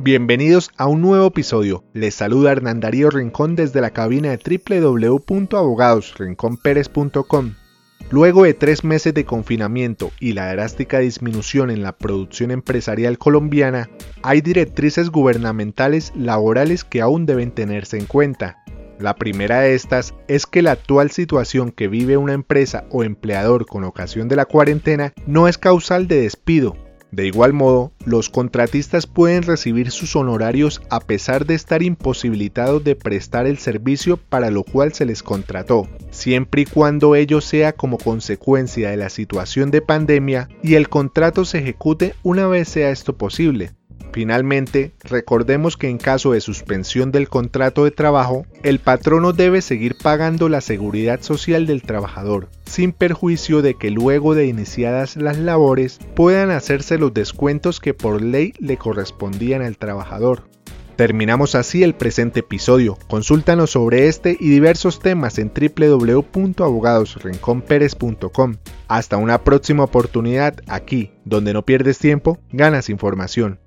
Bienvenidos a un nuevo episodio. Les saluda Hernán Darío Rincón desde la cabina de www.abogadosrinconperez.com. Luego de tres meses de confinamiento y la drástica disminución en la producción empresarial colombiana, hay directrices gubernamentales laborales que aún deben tenerse en cuenta. La primera de estas es que la actual situación que vive una empresa o empleador con ocasión de la cuarentena no es causal de despido, de igual modo, los contratistas pueden recibir sus honorarios a pesar de estar imposibilitados de prestar el servicio para lo cual se les contrató, siempre y cuando ello sea como consecuencia de la situación de pandemia y el contrato se ejecute una vez sea esto posible, Finalmente, recordemos que en caso de suspensión del contrato de trabajo, el patrono debe seguir pagando la seguridad social del trabajador, sin perjuicio de que luego de iniciadas las labores puedan hacerse los descuentos que por ley le correspondían al trabajador. Terminamos así el presente episodio. Consúltanos sobre este y diversos temas en www.abogadosrinconperez.com. Hasta una próxima oportunidad aquí, donde no pierdes tiempo, ganas información.